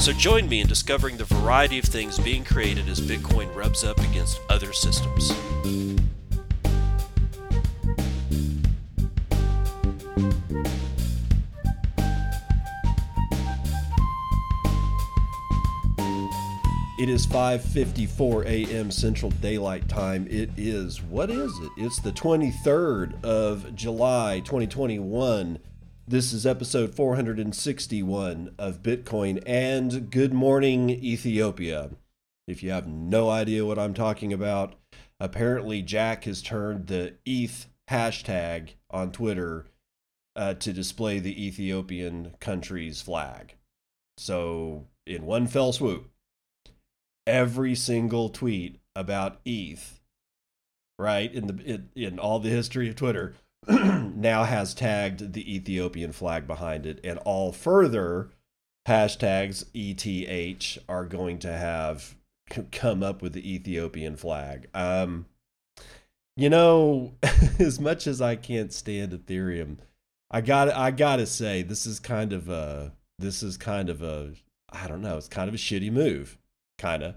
So join me in discovering the variety of things being created as Bitcoin rubs up against other systems. It is 5:54 a.m. Central Daylight Time. It is what is it? It's the 23rd of July 2021. This is episode 461 of Bitcoin and Good Morning Ethiopia. If you have no idea what I'm talking about, apparently Jack has turned the ETH hashtag on Twitter uh, to display the Ethiopian country's flag. So, in one fell swoop, every single tweet about ETH, right, in the in, in all the history of Twitter now has tagged the Ethiopian flag behind it, and all further hashtags ETH are going to have come up with the Ethiopian flag. Um, you know, as much as I can't stand Ethereum, I got I gotta say this is kind of a this is kind of a I don't know, it's kind of a shitty move, kind of.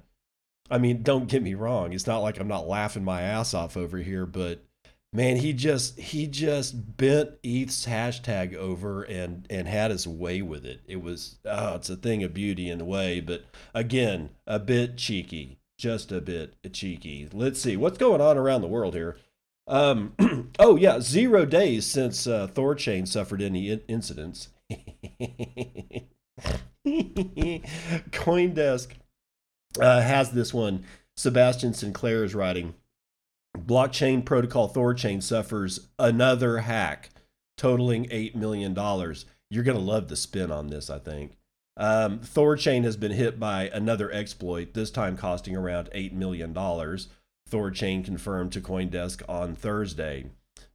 I mean, don't get me wrong, it's not like I'm not laughing my ass off over here, but man he just he just bent ETH's hashtag over and and had his way with it. It was oh it's a thing of beauty in a way but again a bit cheeky just a bit cheeky. Let's see what's going on around the world here? Um oh yeah zero days since uh, thorchain suffered any in- incidents. Coindesk uh, has this one. Sebastian sinclair is writing blockchain protocol Thorchain suffers another hack totaling $8 million. You're going to love the spin on this, I think. Um, Thorchain has been hit by another exploit, this time costing around $8 million. Thorchain confirmed to Coindesk on Thursday.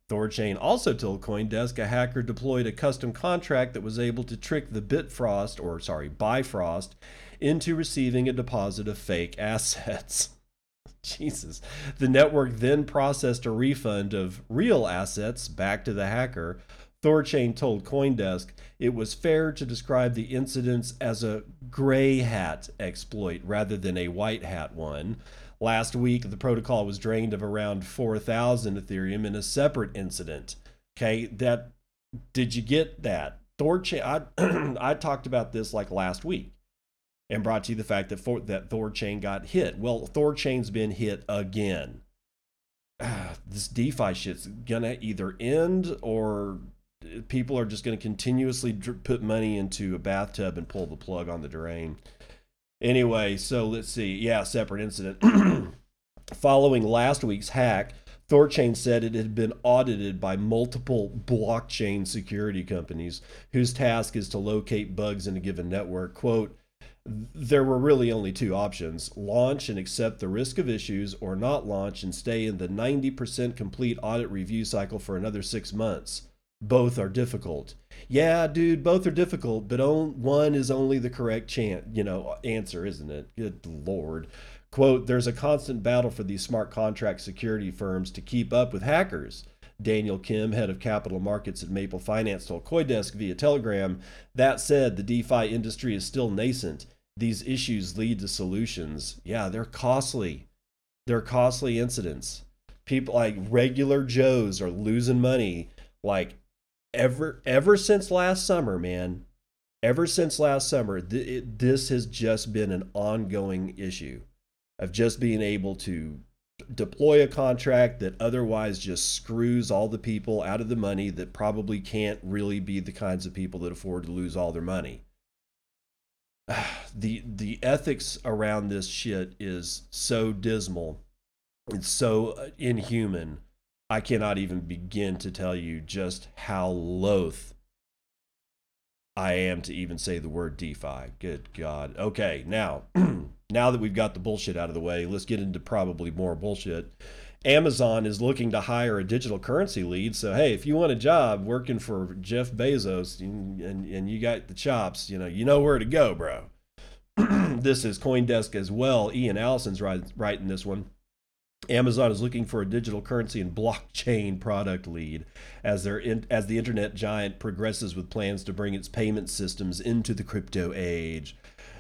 Thorchain also told Coindesk a hacker deployed a custom contract that was able to trick the Bitfrost, or sorry, Bifrost, into receiving a deposit of fake assets. Jesus. The network then processed a refund of real assets back to the hacker. Thorchain told Coindesk it was fair to describe the incidents as a gray hat exploit rather than a white hat one. Last week, the protocol was drained of around 4,000 Ethereum in a separate incident. Okay, that did you get that? Thorchain, I, I talked about this like last week and brought to you the fact that for, that Thorchain got hit. Well, Thor Chain's been hit again. Ah, this DeFi shit's gonna either end or people are just gonna continuously put money into a bathtub and pull the plug on the drain. Anyway, so let's see. Yeah, separate incident. Following last week's hack, Thorchain said it had been audited by multiple blockchain security companies whose task is to locate bugs in a given network. Quote, there were really only two options launch and accept the risk of issues, or not launch and stay in the 90% complete audit review cycle for another six months. Both are difficult. Yeah, dude, both are difficult, but one is only the correct chance, you know, answer, isn't it? Good lord. Quote, there's a constant battle for these smart contract security firms to keep up with hackers. Daniel Kim, head of capital markets at Maple Finance, told Coindesk via Telegram. That said, the DeFi industry is still nascent these issues lead to solutions. Yeah, they're costly. They're costly incidents. People like regular Joes are losing money like ever ever since last summer, man. Ever since last summer, th- it, this has just been an ongoing issue of just being able to deploy a contract that otherwise just screws all the people out of the money that probably can't really be the kinds of people that afford to lose all their money. the the ethics around this shit is so dismal. It's so uh, inhuman. I cannot even begin to tell you just how loath I am to even say the word DeFi. Good God. Okay, now now that we've got the bullshit out of the way, let's get into probably more bullshit. Amazon is looking to hire a digital currency lead. So hey, if you want a job working for Jeff Bezos and, and, and you got the chops, you know you know where to go, bro. this is CoinDesk as well. Ian Allison's writing this one. Amazon is looking for a digital currency and blockchain product lead as their in, as the internet giant progresses with plans to bring its payment systems into the crypto age.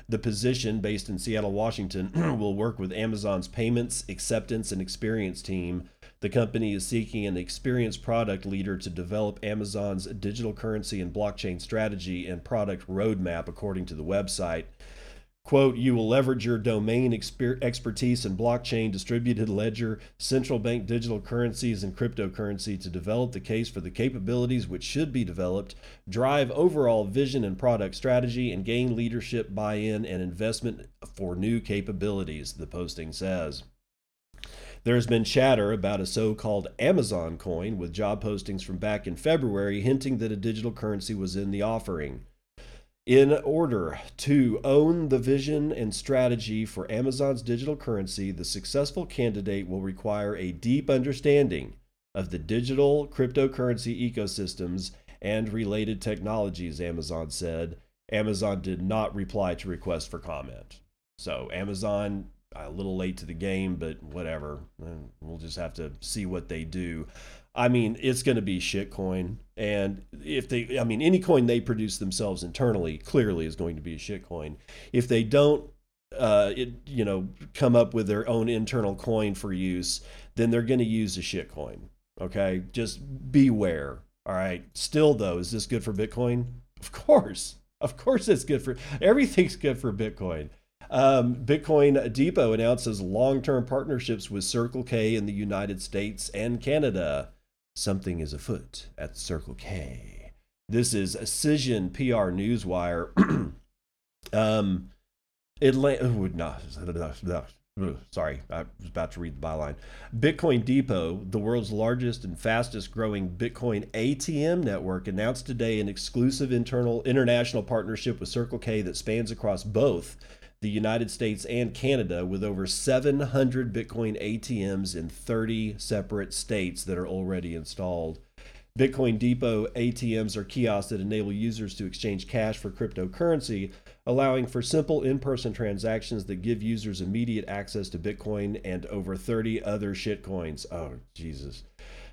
The position, based in Seattle, Washington, will work with Amazon's payments, acceptance, and experience team. The company is seeking an experienced product leader to develop Amazon's digital currency and blockchain strategy and product roadmap, according to the website. Quote, you will leverage your domain exper- expertise in blockchain, distributed ledger, central bank digital currencies, and cryptocurrency to develop the case for the capabilities which should be developed, drive overall vision and product strategy, and gain leadership buy in and investment for new capabilities, the posting says. There has been chatter about a so called Amazon coin, with job postings from back in February hinting that a digital currency was in the offering. In order to own the vision and strategy for Amazon's digital currency, the successful candidate will require a deep understanding of the digital cryptocurrency ecosystems and related technologies, Amazon said. Amazon did not reply to requests for comment. So, Amazon, a little late to the game, but whatever. We'll just have to see what they do. I mean, it's going to be shitcoin. And if they, I mean, any coin they produce themselves internally clearly is going to be a shitcoin. If they don't, uh, it, you know, come up with their own internal coin for use, then they're going to use a shitcoin. Okay. Just beware. All right. Still, though, is this good for Bitcoin? Of course. Of course, it's good for everything's good for Bitcoin. Um, Bitcoin Depot announces long term partnerships with Circle K in the United States and Canada. Something is afoot at Circle K. This is a Cision PR Newswire. um, Atlanta. Oh, no, sorry, I was about to read the byline. Bitcoin Depot, the world's largest and fastest growing Bitcoin ATM network, announced today an exclusive internal international partnership with Circle K that spans across both the United States and Canada with over 700 Bitcoin ATMs in 30 separate states that are already installed. Bitcoin Depot ATMs are kiosks that enable users to exchange cash for cryptocurrency, allowing for simple in person transactions that give users immediate access to Bitcoin and over 30 other shitcoins. Oh, Jesus.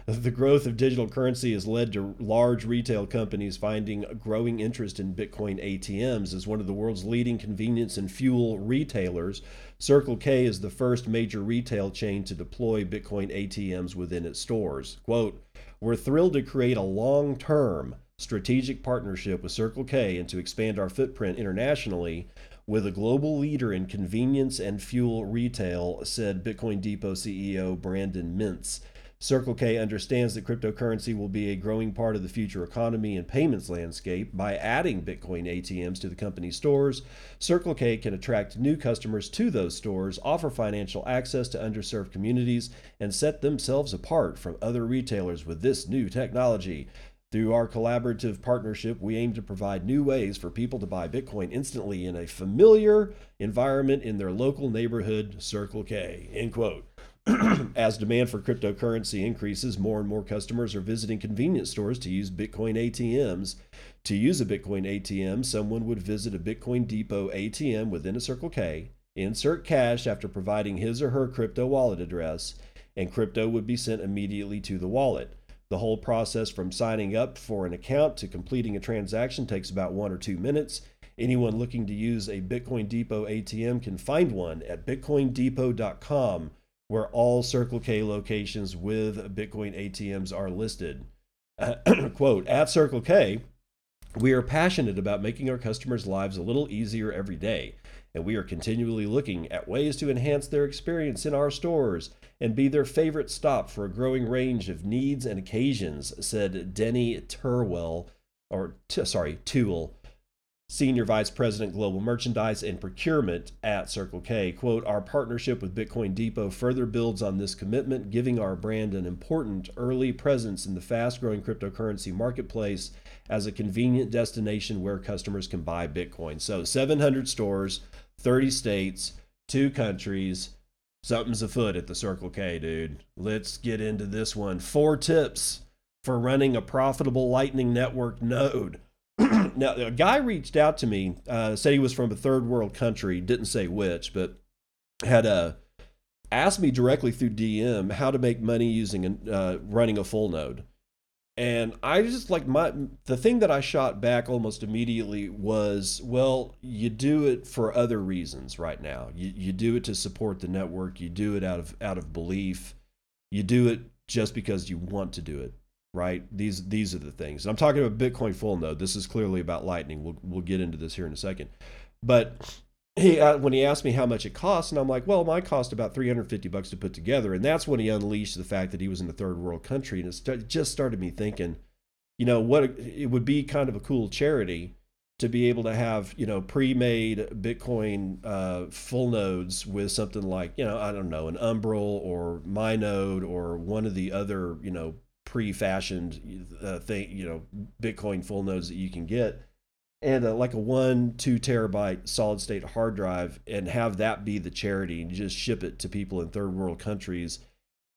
The growth of digital currency has led to large retail companies finding growing interest in Bitcoin ATMs as one of the world's leading convenience and fuel retailers. Circle K is the first major retail chain to deploy Bitcoin ATMs within its stores. Quote, We're thrilled to create a long term strategic partnership with Circle K and to expand our footprint internationally with a global leader in convenience and fuel retail, said Bitcoin Depot CEO Brandon Mintz. Circle K understands that cryptocurrency will be a growing part of the future economy and payments landscape. By adding Bitcoin ATMs to the company's stores, Circle K can attract new customers to those stores, offer financial access to underserved communities, and set themselves apart from other retailers with this new technology. Through our collaborative partnership, we aim to provide new ways for people to buy Bitcoin instantly in a familiar environment in their local neighborhood, Circle K. End quote. As demand for cryptocurrency increases, more and more customers are visiting convenience stores to use Bitcoin ATMs. To use a Bitcoin ATM, someone would visit a Bitcoin Depot ATM within a Circle K, insert cash after providing his or her crypto wallet address, and crypto would be sent immediately to the wallet. The whole process from signing up for an account to completing a transaction takes about one or two minutes. Anyone looking to use a Bitcoin Depot ATM can find one at bitcoindepot.com where all Circle K locations with Bitcoin ATMs are listed. Quote, at Circle K, we are passionate about making our customers' lives a little easier every day, and we are continually looking at ways to enhance their experience in our stores and be their favorite stop for a growing range of needs and occasions, said Denny Turwell, or t- sorry, Toole, Senior Vice President Global Merchandise and Procurement at Circle K. Quote, Our partnership with Bitcoin Depot further builds on this commitment, giving our brand an important early presence in the fast growing cryptocurrency marketplace as a convenient destination where customers can buy Bitcoin. So 700 stores, 30 states, two countries. Something's afoot at the Circle K, dude. Let's get into this one. Four tips for running a profitable Lightning Network node. now, a guy reached out to me, uh, said he was from a third world country, didn't say which, but had uh, asked me directly through DM how to make money using uh, running a full node. And I just like my the thing that I shot back almost immediately was, well, you do it for other reasons right now. You you do it to support the network. You do it out of out of belief. You do it just because you want to do it right? These these are the things. And I'm talking about Bitcoin full node. This is clearly about Lightning. We'll we'll get into this here in a second. But he uh, when he asked me how much it costs, and I'm like, well, my cost about 350 bucks to put together, and that's when he unleashed the fact that he was in a third world country, and it st- just started me thinking, you know, what it would be kind of a cool charity to be able to have you know pre-made Bitcoin uh, full nodes with something like you know I don't know an Umbrel or MyNode or one of the other you know pre-fashioned uh, thing, you know, Bitcoin full nodes that you can get, and uh, like a one two terabyte solid state hard drive, and have that be the charity, and just ship it to people in third world countries.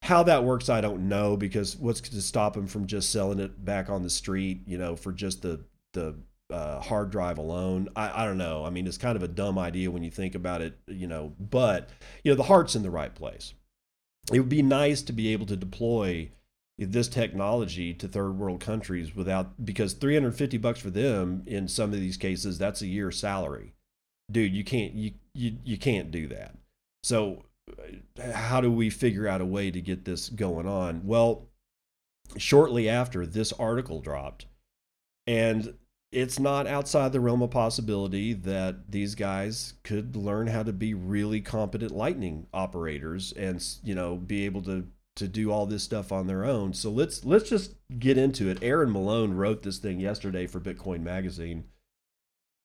How that works, I don't know, because what's to stop them from just selling it back on the street, you know, for just the the uh, hard drive alone. I, I don't know. I mean, it's kind of a dumb idea when you think about it, you know, but, you know, the heart's in the right place. It would be nice to be able to deploy this technology to third world countries without because 350 bucks for them in some of these cases that's a year's salary. Dude you can't you you, you can't do that. So how do we figure out a way to get this going on? Well shortly after this article dropped and it's not outside the realm of possibility that these guys could learn how to be really competent lightning operators and you know be able to to do all this stuff on their own. So let's let's just get into it. Aaron Malone wrote this thing yesterday for Bitcoin Magazine.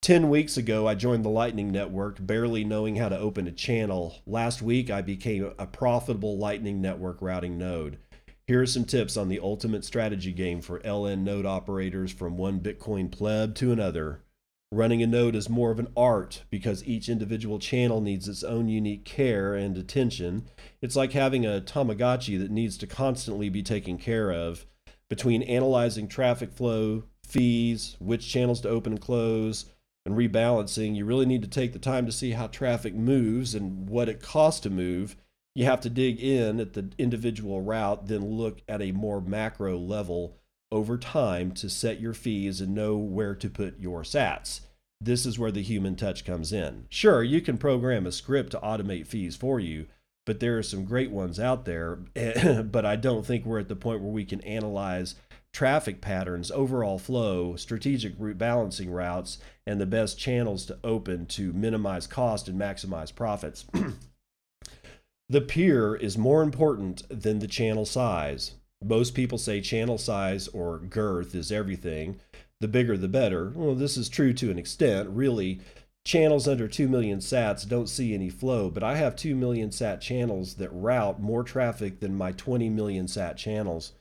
10 weeks ago, I joined the Lightning Network, barely knowing how to open a channel. Last week, I became a profitable Lightning Network routing node. Here are some tips on the ultimate strategy game for LN node operators from one Bitcoin pleb to another. Running a node is more of an art because each individual channel needs its own unique care and attention. It's like having a Tamagotchi that needs to constantly be taken care of. Between analyzing traffic flow, fees, which channels to open and close, and rebalancing, you really need to take the time to see how traffic moves and what it costs to move. You have to dig in at the individual route, then look at a more macro level over time to set your fees and know where to put your sats. This is where the human touch comes in. Sure, you can program a script to automate fees for you, but there are some great ones out there. but I don't think we're at the point where we can analyze traffic patterns, overall flow, strategic route balancing routes, and the best channels to open to minimize cost and maximize profits. the peer is more important than the channel size. Most people say channel size or girth is everything. The bigger the better. Well, this is true to an extent. Really, channels under 2 million sats don't see any flow, but I have 2 million sat channels that route more traffic than my 20 million sat channels.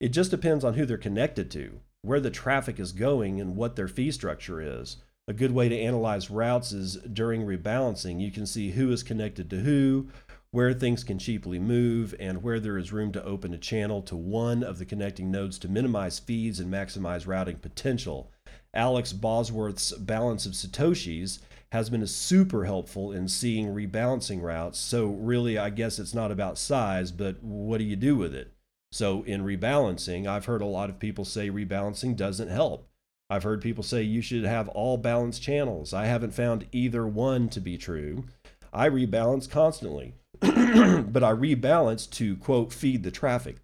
It just depends on who they're connected to, where the traffic is going, and what their fee structure is. A good way to analyze routes is during rebalancing. You can see who is connected to who, where things can cheaply move, and where there is room to open a channel to one of the connecting nodes to minimize fees and maximize routing potential. Alex Bosworth's balance of Satoshis has been super helpful in seeing rebalancing routes. So, really, I guess it's not about size, but what do you do with it? So, in rebalancing, I've heard a lot of people say rebalancing doesn't help. I've heard people say you should have all balanced channels. I haven't found either one to be true. I rebalance constantly. but I rebalance to quote feed the traffic.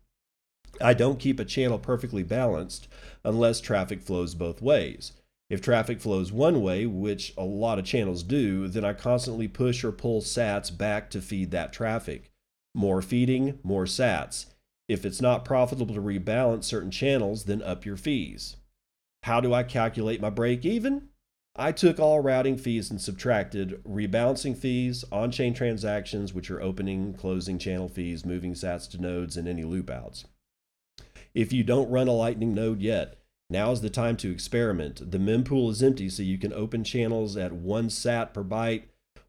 I don't keep a channel perfectly balanced unless traffic flows both ways. If traffic flows one way, which a lot of channels do, then I constantly push or pull sats back to feed that traffic. More feeding, more sats. If it's not profitable to rebalance certain channels, then up your fees. How do I calculate my break even? I took all routing fees and subtracted rebalancing fees, on chain transactions, which are opening, closing channel fees, moving sats to nodes, and any loop outs. If you don't run a Lightning node yet, now is the time to experiment. The mempool is empty, so you can open channels at one sat per byte,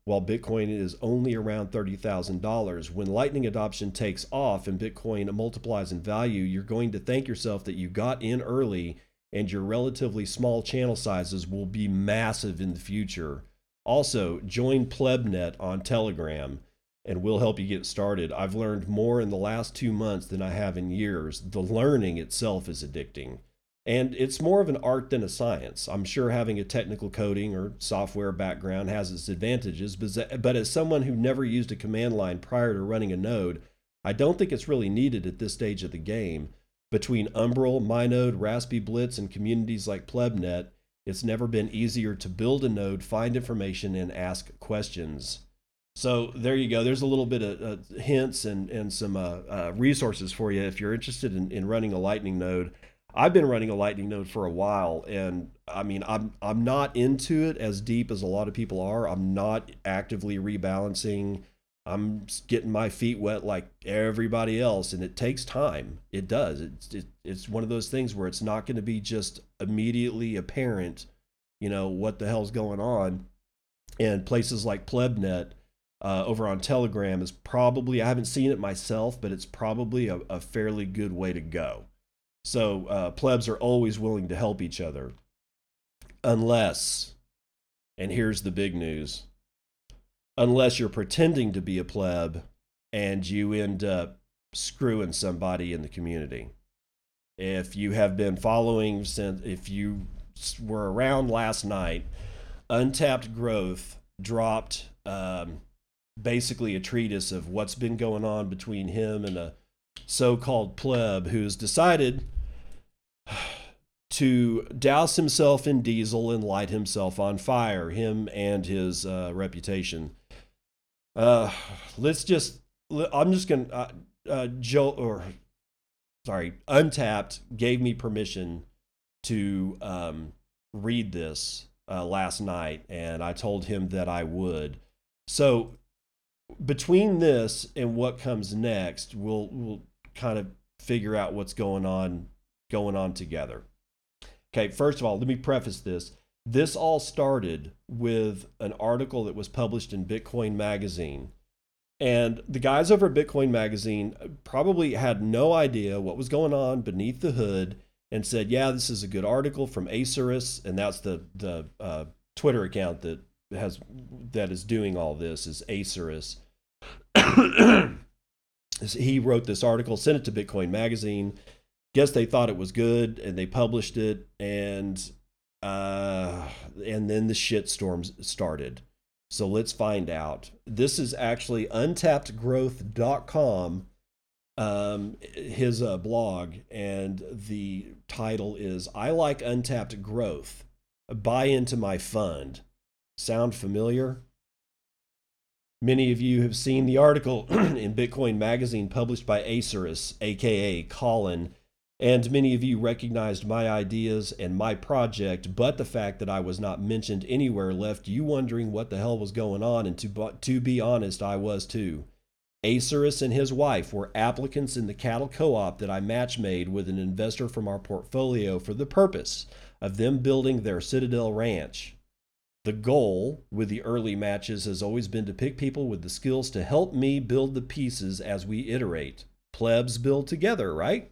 while Bitcoin is only around $30,000. When Lightning adoption takes off and Bitcoin multiplies in value, you're going to thank yourself that you got in early and your relatively small channel sizes will be massive in the future. Also, join Plebnet on Telegram and we'll help you get started. I've learned more in the last two months than I have in years. The learning itself is addicting. And it's more of an art than a science. I'm sure having a technical coding or software background has its advantages, but as someone who never used a command line prior to running a node, I don't think it's really needed at this stage of the game. Between Umbrel, MyNode, Raspiblitz, and communities like Plebnet, it's never been easier to build a node, find information, and ask questions. So there you go. There's a little bit of uh, hints and, and some uh, uh, resources for you if you're interested in, in running a Lightning node. I've been running a Lightning node for a while, and I mean, I'm I'm not into it as deep as a lot of people are. I'm not actively rebalancing. I'm getting my feet wet like everybody else, and it takes time. It does. It's it, it's one of those things where it's not going to be just immediately apparent, you know, what the hell's going on. And places like Plebnet uh, over on Telegram is probably I haven't seen it myself, but it's probably a, a fairly good way to go. So uh, plebs are always willing to help each other. Unless, and here's the big news unless you're pretending to be a pleb and you end up screwing somebody in the community. If you have been following since, if you were around last night, Untapped Growth dropped um, basically a treatise of what's been going on between him and a so-called pleb who's decided to douse himself in diesel and light himself on fire, him and his uh, reputation. Uh, let's just, I'm just to, uh, uh, Joe, or sorry, Untapped gave me permission to um, read this uh, last night, and I told him that I would. So between this and what comes next, we'll we'll kind of figure out what's going on going on together. Okay, first of all, let me preface this. This all started with an article that was published in Bitcoin Magazine. And the guys over at Bitcoin Magazine probably had no idea what was going on beneath the hood and said, Yeah, this is a good article from Acerus. And that's the, the uh, Twitter account that has that is doing all this is Acerus. he wrote this article, sent it to Bitcoin Magazine. Guess they thought it was good, and they published it, and uh, and then the shit storms started. So let's find out. This is actually untappedgrowth.com, um, his uh, blog, and the title is "I like untapped growth. Buy into my fund." Sound familiar? Many of you have seen the article in Bitcoin Magazine published by Acerus, aka Colin, and many of you recognized my ideas and my project, but the fact that I was not mentioned anywhere left you wondering what the hell was going on, and to, to be honest, I was too. Acerus and his wife were applicants in the cattle co op that I match made with an investor from our portfolio for the purpose of them building their Citadel Ranch. The goal with the early matches has always been to pick people with the skills to help me build the pieces as we iterate. Plebs build together, right?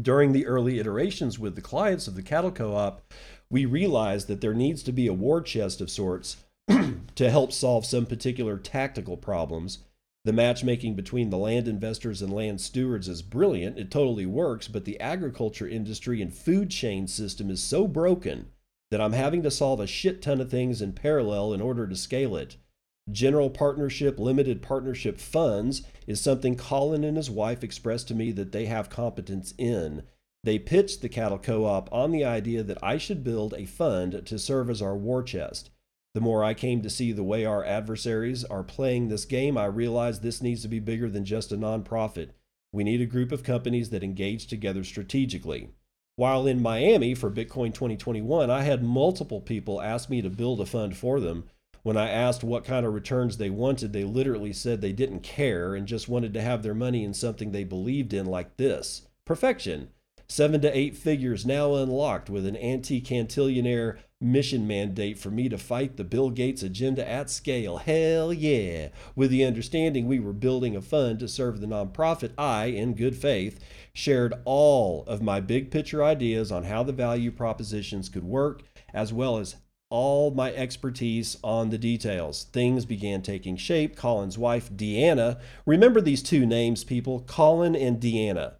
During the early iterations with the clients of the cattle co op, we realized that there needs to be a war chest of sorts to help solve some particular tactical problems. The matchmaking between the land investors and land stewards is brilliant. It totally works, but the agriculture industry and food chain system is so broken that I'm having to solve a shit ton of things in parallel in order to scale it. General partnership, limited partnership funds is something Colin and his wife expressed to me that they have competence in. They pitched the cattle co op on the idea that I should build a fund to serve as our war chest. The more I came to see the way our adversaries are playing this game, I realized this needs to be bigger than just a nonprofit. We need a group of companies that engage together strategically. While in Miami for Bitcoin 2021, I had multiple people ask me to build a fund for them. When I asked what kind of returns they wanted, they literally said they didn't care and just wanted to have their money in something they believed in, like this perfection. Seven to eight figures now unlocked with an anti cantillionaire mission mandate for me to fight the Bill Gates agenda at scale. Hell yeah. With the understanding we were building a fund to serve the nonprofit, I, in good faith, shared all of my big picture ideas on how the value propositions could work, as well as all my expertise on the details. Things began taking shape. Colin's wife, Deanna, remember these two names, people Colin and Deanna.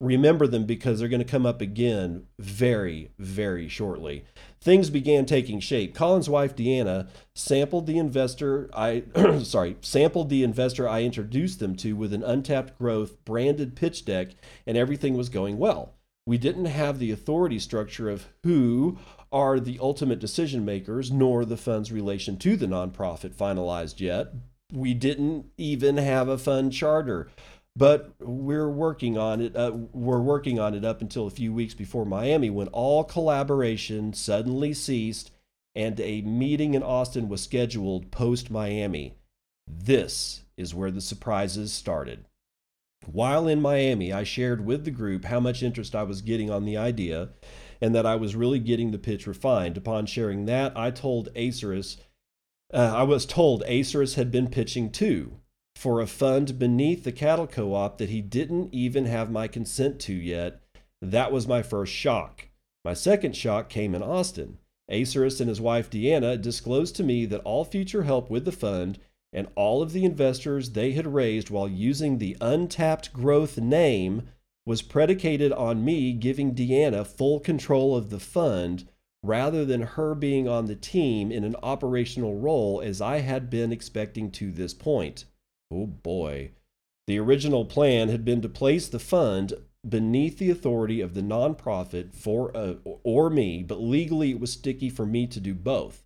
Remember them because they're going to come up again very, very shortly. Things began taking shape. Colin's wife, Deanna, sampled the investor I sorry, sampled the investor I introduced them to with an untapped growth branded pitch deck, and everything was going well. We didn't have the authority structure of who are the ultimate decision makers, nor the fund's relation to the nonprofit finalized yet. We didn't even have a fund charter, but we're working on it. Uh, we're working on it up until a few weeks before Miami, when all collaboration suddenly ceased and a meeting in Austin was scheduled post Miami. This is where the surprises started. While in Miami, I shared with the group how much interest I was getting on the idea and that I was really getting the pitch refined. Upon sharing that, I told Acerus, uh, I was told Acerus had been pitching too for a fund beneath the cattle co op that he didn't even have my consent to yet. That was my first shock. My second shock came in Austin. Acerus and his wife Deanna disclosed to me that all future help with the fund and all of the investors they had raised while using the untapped growth name was predicated on me giving Deanna full control of the fund rather than her being on the team in an operational role as I had been expecting to this point. Oh boy. The original plan had been to place the fund beneath the authority of the nonprofit for uh, or me, but legally it was sticky for me to do both.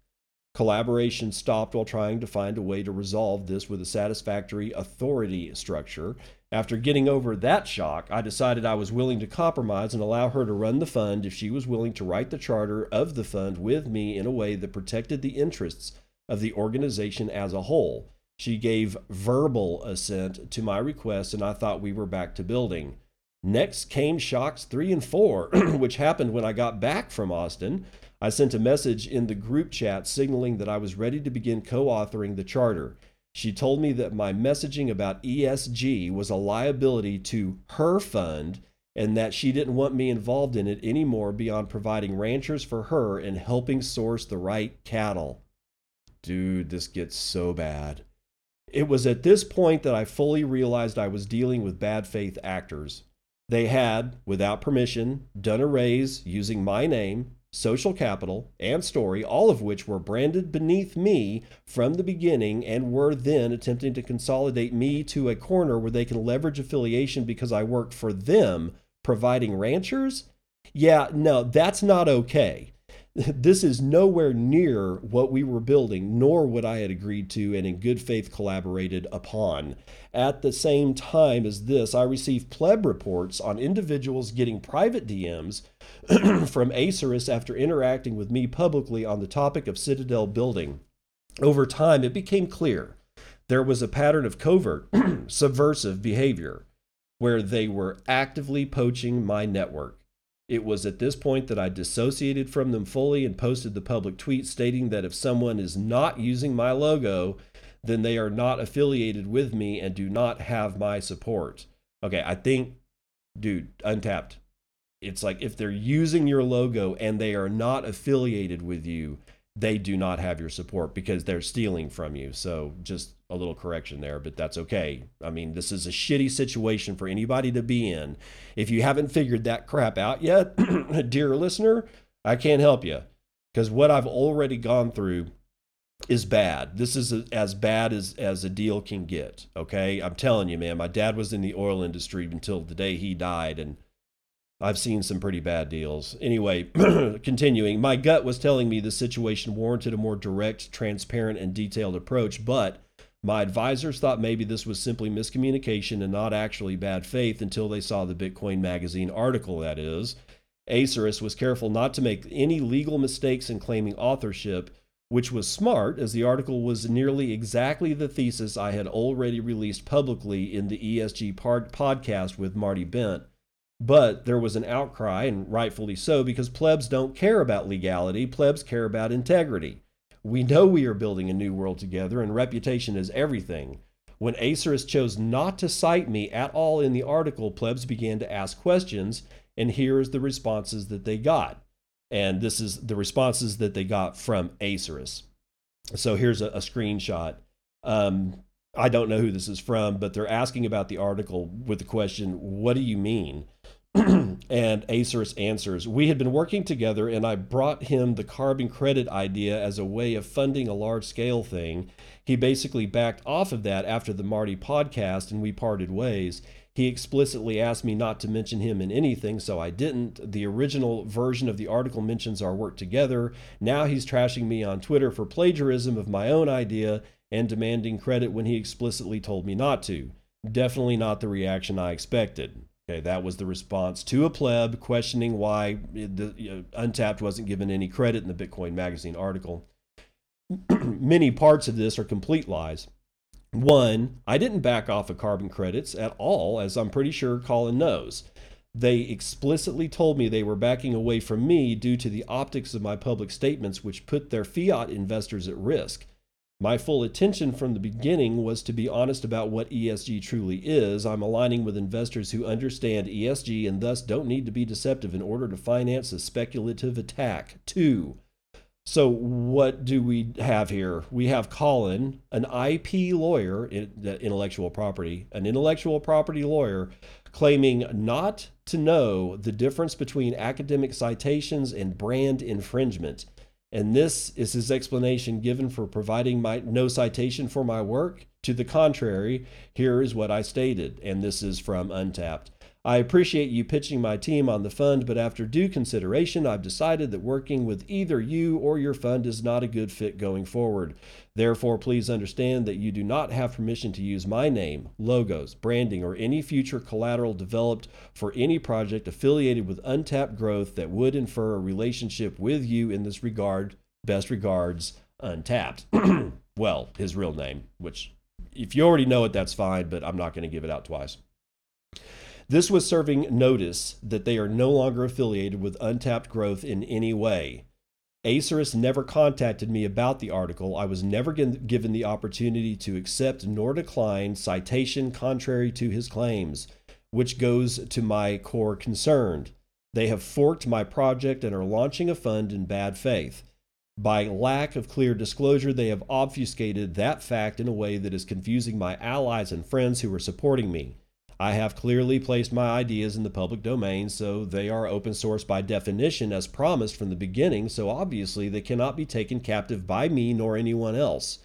Collaboration stopped while trying to find a way to resolve this with a satisfactory authority structure, after getting over that shock, I decided I was willing to compromise and allow her to run the fund if she was willing to write the charter of the fund with me in a way that protected the interests of the organization as a whole. She gave verbal assent to my request, and I thought we were back to building. Next came shocks three and four, which happened when I got back from Austin. I sent a message in the group chat signaling that I was ready to begin co authoring the charter. She told me that my messaging about ESG was a liability to her fund and that she didn't want me involved in it anymore beyond providing ranchers for her and helping source the right cattle. Dude, this gets so bad. It was at this point that I fully realized I was dealing with bad faith actors. They had, without permission, done a raise using my name, social capital, and story, all of which were branded beneath me from the beginning and were then attempting to consolidate me to a corner where they can leverage affiliation because I work for them providing ranchers. Yeah, no, that's not okay. This is nowhere near what we were building, nor what I had agreed to and in good faith collaborated upon. At the same time as this, I received pleb reports on individuals getting private DMs from Acerus after interacting with me publicly on the topic of Citadel building. Over time, it became clear there was a pattern of covert, subversive behavior where they were actively poaching my network. It was at this point that I dissociated from them fully and posted the public tweet stating that if someone is not using my logo, then they are not affiliated with me and do not have my support. Okay, I think, dude, untapped. It's like if they're using your logo and they are not affiliated with you, they do not have your support because they're stealing from you. So just a little correction there, but that's okay. I mean, this is a shitty situation for anybody to be in. If you haven't figured that crap out yet, dear listener, I can't help you because what I've already gone through is bad. This is a, as bad as as a deal can get. Okay, I'm telling you, man. My dad was in the oil industry until the day he died, and I've seen some pretty bad deals. Anyway, continuing, my gut was telling me the situation warranted a more direct, transparent, and detailed approach, but my advisors thought maybe this was simply miscommunication and not actually bad faith until they saw the Bitcoin Magazine article, that is. Acerus was careful not to make any legal mistakes in claiming authorship, which was smart as the article was nearly exactly the thesis I had already released publicly in the ESG podcast with Marty Bent But there was an outcry, and rightfully so, because plebs don't care about legality, plebs care about integrity. We know we are building a new world together, and reputation is everything. When Acerus chose not to cite me at all in the article, plebs began to ask questions, and here's the responses that they got. And this is the responses that they got from Acerus. So here's a, a screenshot. Um, I don't know who this is from, but they're asking about the article with the question, What do you mean? and Acerus answers, We had been working together, and I brought him the carbon credit idea as a way of funding a large scale thing. He basically backed off of that after the Marty podcast, and we parted ways. He explicitly asked me not to mention him in anything, so I didn't. The original version of the article mentions our work together. Now he's trashing me on Twitter for plagiarism of my own idea and demanding credit when he explicitly told me not to. Definitely not the reaction I expected. Okay, that was the response to a pleb questioning why the, you know, Untapped wasn't given any credit in the Bitcoin Magazine article. Many parts of this are complete lies. One, I didn't back off of carbon credits at all, as I'm pretty sure Colin knows. They explicitly told me they were backing away from me due to the optics of my public statements, which put their fiat investors at risk. My full attention from the beginning was to be honest about what ESG truly is. I'm aligning with investors who understand ESG and thus don't need to be deceptive in order to finance a speculative attack. Two, so what do we have here? We have Colin, an IP lawyer, intellectual property, an intellectual property lawyer, claiming not to know the difference between academic citations and brand infringement. And this is his explanation given for providing my no citation for my work. To the contrary, here is what I stated, and this is from Untapped. I appreciate you pitching my team on the fund, but after due consideration, I've decided that working with either you or your fund is not a good fit going forward. Therefore, please understand that you do not have permission to use my name, logos, branding, or any future collateral developed for any project affiliated with Untapped Growth that would infer a relationship with you in this regard. Best regards, Untapped. well, his real name, which if you already know it, that's fine, but I'm not going to give it out twice. This was serving notice that they are no longer affiliated with Untapped Growth in any way. Acerus never contacted me about the article. I was never given the opportunity to accept nor decline citation contrary to his claims, which goes to my core concern. They have forked my project and are launching a fund in bad faith. By lack of clear disclosure, they have obfuscated that fact in a way that is confusing my allies and friends who are supporting me. I have clearly placed my ideas in the public domain, so they are open source by definition as promised from the beginning, so obviously they cannot be taken captive by me nor anyone else.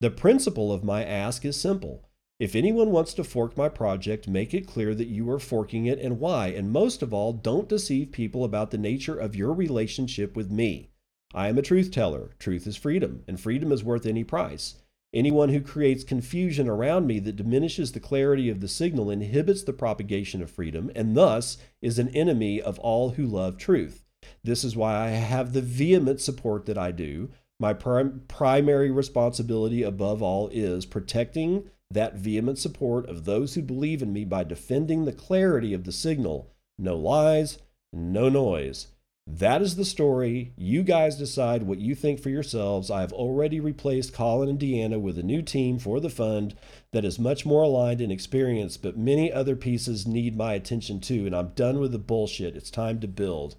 The principle of my ask is simple. If anyone wants to fork my project, make it clear that you are forking it and why, and most of all, don't deceive people about the nature of your relationship with me. I am a truth teller. Truth is freedom, and freedom is worth any price. Anyone who creates confusion around me that diminishes the clarity of the signal inhibits the propagation of freedom and thus is an enemy of all who love truth. This is why I have the vehement support that I do. My prim- primary responsibility above all is protecting that vehement support of those who believe in me by defending the clarity of the signal. No lies, no noise. That is the story. You guys decide what you think for yourselves. I have already replaced Colin and Deanna with a new team for the fund that is much more aligned in experience, but many other pieces need my attention too, and I'm done with the bullshit. It's time to build.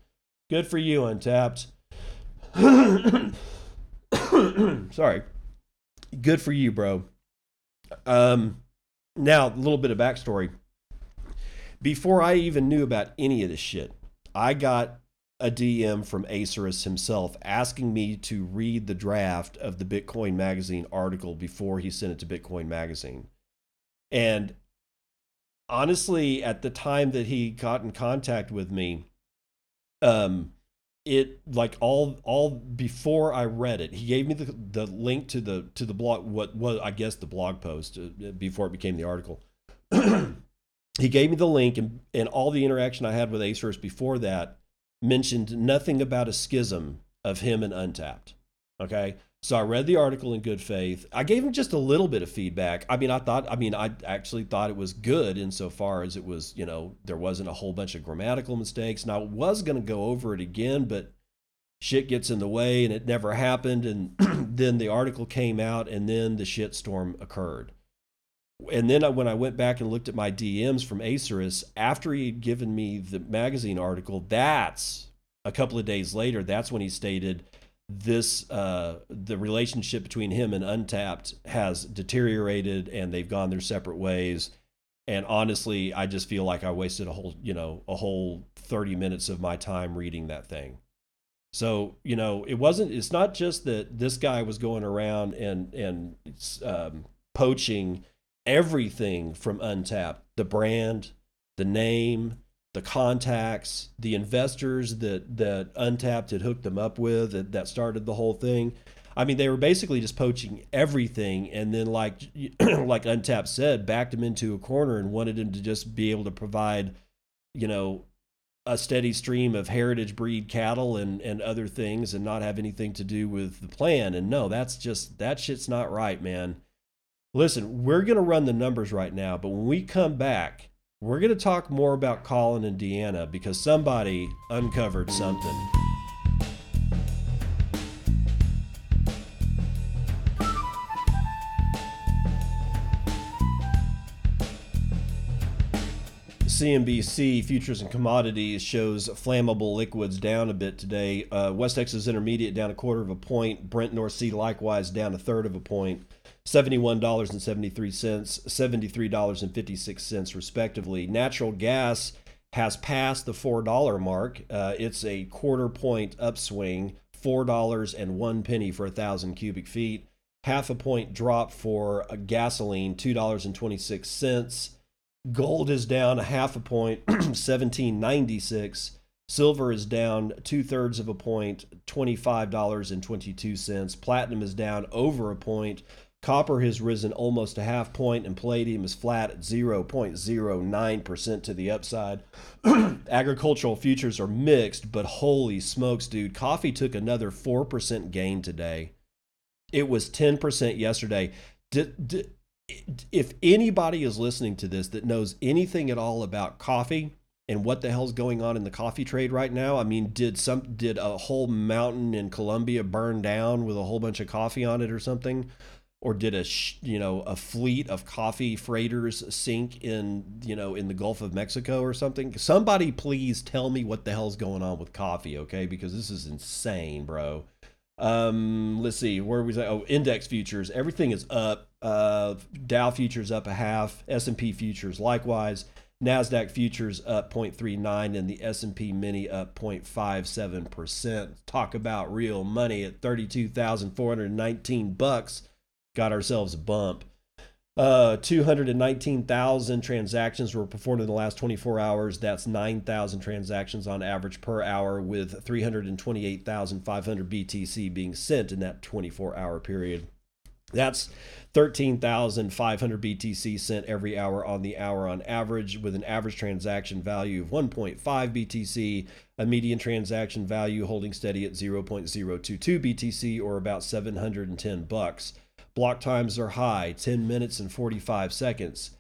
Good for you, Untapped. Sorry. Good for you, bro. Um, now, a little bit of backstory. Before I even knew about any of this shit, I got a DM from Acerus himself asking me to read the draft of the Bitcoin Magazine article before he sent it to Bitcoin Magazine. And honestly, at the time that he got in contact with me, um, it like all all before I read it, he gave me the the link to the to the blog what was I guess the blog post uh, before it became the article. he gave me the link and and all the interaction I had with Acerus before that mentioned nothing about a schism of him and Untapped. Okay. So I read the article in good faith. I gave him just a little bit of feedback. I mean, I thought, I mean, I actually thought it was good insofar as it was, you know, there wasn't a whole bunch of grammatical mistakes. And I was going to go over it again, but shit gets in the way and it never happened. And then the article came out and then the shitstorm occurred. And then I, when I went back and looked at my DMs from Acerus after he had given me the magazine article, that's a couple of days later, that's when he stated, this uh, the relationship between him and Untapped has deteriorated and they've gone their separate ways. And honestly, I just feel like I wasted a whole, you know, a whole 30 minutes of my time reading that thing. So, you know, it wasn't, it's not just that this guy was going around and, and um, poaching everything from Untapped the brand, the name, the contacts, the investors that that Untapped had hooked them up with that, that started the whole thing. I mean, they were basically just poaching everything, and then like like Untapped said, backed him into a corner and wanted him to just be able to provide, you know, a steady stream of heritage breed cattle and and other things, and not have anything to do with the plan. And no, that's just that shit's not right, man. Listen, we're gonna run the numbers right now, but when we come back we're going to talk more about Colin and Deanna because somebody uncovered something. CNBC futures and commodities shows flammable liquids down a bit today. Uh, West Texas Intermediate down a quarter of a point. Brent North Sea likewise down a third of a point. $71.73, $73.56 respectively. Natural gas has passed the $4 mark. Uh, it's a quarter point upswing, $4 and one penny for a thousand cubic feet. Half a point drop for gasoline, $2.26. Gold is down a half a point, 1796. Silver is down two thirds of a point, $25.22. Platinum is down over a point, Copper has risen almost a half point, and palladium is flat at 0.09% to the upside. Agricultural futures are mixed, but holy smokes, dude. Coffee took another 4% gain today. It was 10% yesterday. if anybody is listening to this that knows anything at all about coffee, and what the hell's going on in the coffee trade right now? I mean, did some did a whole mountain in Colombia burn down with a whole bunch of coffee on it or something? Or did a you know a fleet of coffee freighters sink in you know in the Gulf of Mexico or something? Somebody please tell me what the hell's going on with coffee, okay? Because this is insane, bro. Um, let's see where was I? Oh, index futures. Everything is up. Uh, Dow futures up a half. S and P futures likewise. Nasdaq futures up 0.39 and the S&P mini up 0.57%. Talk about real money at 32,419 bucks got ourselves a bump. Uh, 219,000 transactions were performed in the last 24 hours. That's 9,000 transactions on average per hour, with 328,500 BTC being sent in that 24 hour period. That's 13,500 BTC sent every hour on the hour on average, with an average transaction value of 1.5 BTC, a median transaction value holding steady at 0.022 BTC or about 710 bucks. Block times are high, 10 minutes and 45 seconds.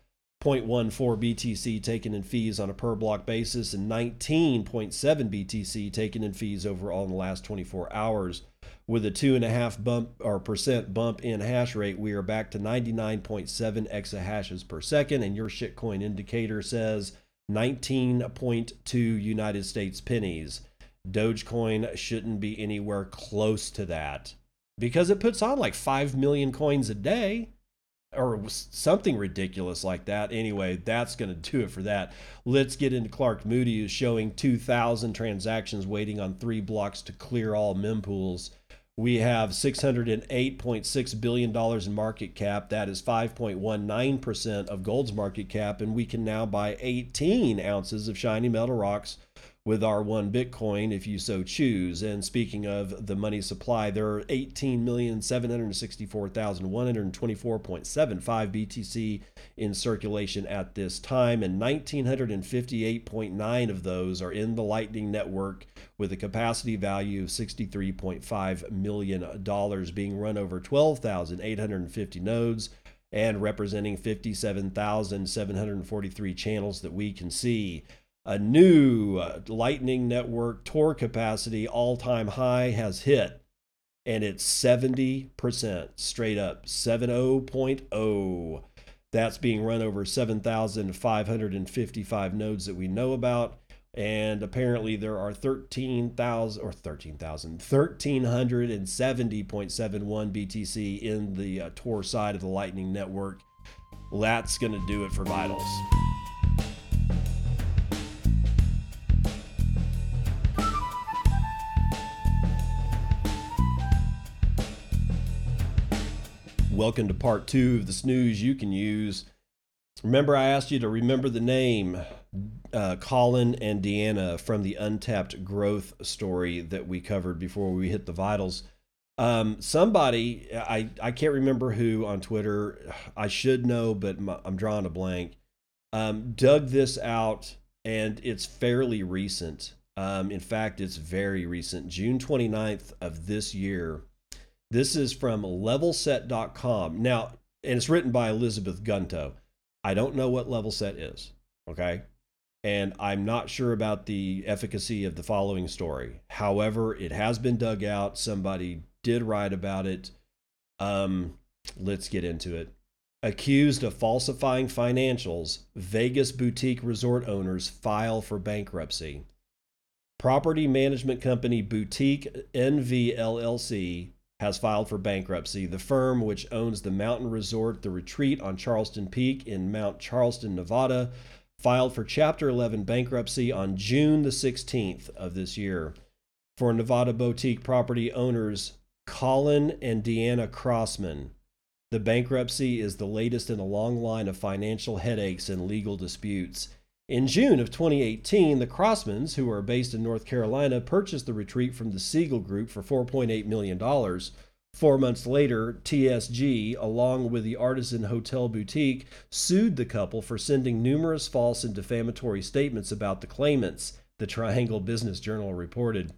0.14 BTC taken in fees on a per block basis and 19.7 BTC taken in fees overall in the last 24 hours. With a two and a half bump or percent bump in hash rate, we are back to 99.7 exahashes per second, and your shitcoin indicator says 19.2 United States pennies. Dogecoin shouldn't be anywhere close to that because it puts on like 5 million coins a day or something ridiculous like that. Anyway, that's going to do it for that. Let's get into Clark Moody, who's showing 2,000 transactions waiting on three blocks to clear all mempools. We have $608.6 billion in market cap. That is 5.19% of gold's market cap. And we can now buy 18 ounces of shiny metal rocks with our one Bitcoin if you so choose. And speaking of the money supply, there are 18,764,124.75 BTC in circulation at this time, and 1,958.9 of those are in the Lightning Network with a capacity value of $63.5 million being run over 12,850 nodes and representing 57,743 channels that we can see. A new uh, Lightning Network Tor capacity all time high has hit, and it's 70% straight up 70.0. That's being run over 7,555 nodes that we know about. And apparently there are 13,000 or 13,000, 1,370.71 BTC in the uh, Tor side of the Lightning Network. That's going to do it for Vitals. Welcome to part two of the snooze you can use. Remember, I asked you to remember the name uh, Colin and Deanna from the untapped growth story that we covered before we hit the vitals. Um, somebody, I, I can't remember who on Twitter, I should know, but I'm drawing a blank, um, dug this out and it's fairly recent. Um, in fact, it's very recent, June 29th of this year. This is from levelset.com. Now, and it's written by Elizabeth Gunto. I don't know what levelset is. Okay. And I'm not sure about the efficacy of the following story. However, it has been dug out. Somebody did write about it. Um, let's get into it. Accused of falsifying financials, Vegas boutique resort owners file for bankruptcy. Property management company Boutique NV LLC has filed for bankruptcy. The firm, which owns the mountain resort The Retreat on Charleston Peak in Mount Charleston, Nevada, filed for Chapter 11 bankruptcy on June the 16th of this year. For Nevada boutique property owners Colin and Deanna Crossman, the bankruptcy is the latest in a long line of financial headaches and legal disputes. In June of 2018, the Crossmans, who are based in North Carolina, purchased the retreat from the Siegel Group for $4.8 million. Four months later, TSG, along with the Artisan Hotel Boutique, sued the couple for sending numerous false and defamatory statements about the claimants, the Triangle Business Journal reported.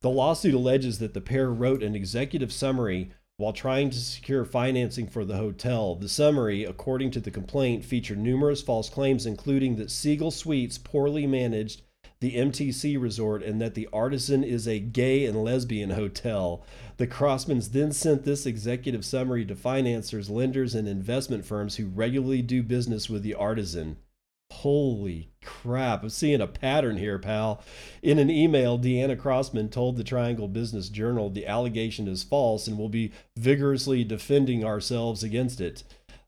The lawsuit alleges that the pair wrote an executive summary while trying to secure financing for the hotel. The summary, according to the complaint, featured numerous false claims, including that Siegel Suites poorly managed the MTC resort and that the Artisan is a gay and lesbian hotel. The Crossmans then sent this executive summary to financiers, lenders, and investment firms who regularly do business with the Artisan. Holy crap. I'm seeing a pattern here, pal. In an email, Deanna Crossman told the Triangle Business Journal the allegation is false and we'll be vigorously defending ourselves against it.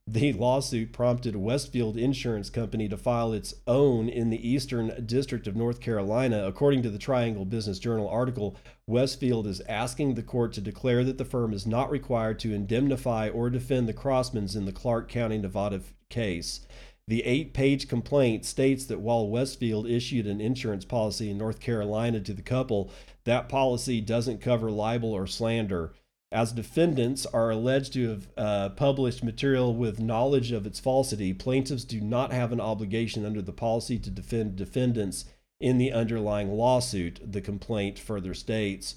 The lawsuit prompted Westfield Insurance Company to file its own in the Eastern District of North Carolina. According to the Triangle Business Journal article, Westfield is asking the court to declare that the firm is not required to indemnify or defend the Crossmans in the Clark County, Nevada case. The eight page complaint states that while Westfield issued an insurance policy in North Carolina to the couple, that policy doesn't cover libel or slander. As defendants are alleged to have uh, published material with knowledge of its falsity, plaintiffs do not have an obligation under the policy to defend defendants in the underlying lawsuit, the complaint further states.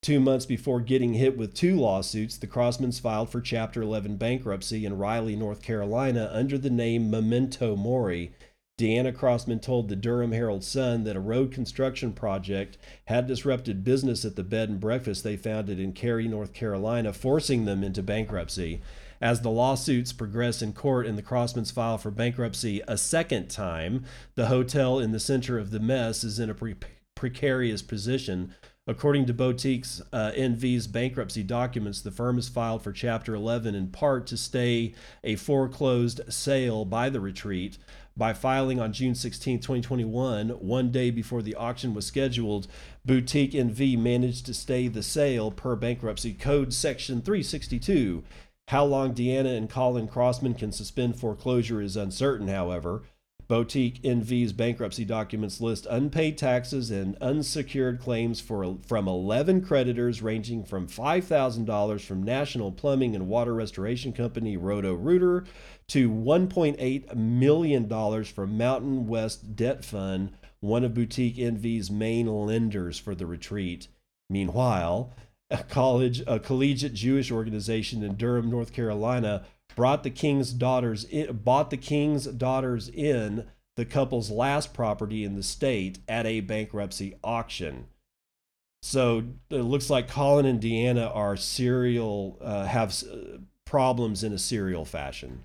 Two months before getting hit with two lawsuits, the Crossmans filed for Chapter 11 bankruptcy in Raleigh, North Carolina, under the name Memento Mori. Deanna Crossman told the Durham Herald Sun that a road construction project had disrupted business at the bed and breakfast they founded in Cary, North Carolina, forcing them into bankruptcy. As the lawsuits progress in court and the Crossmans file for bankruptcy a second time, the hotel in the center of the mess is in a pre- precarious position According to Boutique's uh, NV's bankruptcy documents, the firm has filed for Chapter 11 in part to stay a foreclosed sale by the retreat. By filing on June 16, 2021, one day before the auction was scheduled, Boutique NV managed to stay the sale per bankruptcy code section 362. How long Deanna and Colin Crossman can suspend foreclosure is uncertain, however. Boutique NV's bankruptcy documents list unpaid taxes and unsecured claims for from 11 creditors ranging from $5,000 from National Plumbing and Water Restoration Company Roto Rooter to $1.8 million from Mountain West Debt Fund, one of Boutique NV's main lenders for the retreat. Meanwhile, a college a collegiate Jewish organization in Durham, North Carolina brought the king's daughters in, bought the king's daughters in the couple's last property in the state at a bankruptcy auction. So it looks like Colin and Deanna are serial uh, have uh, problems in a serial fashion.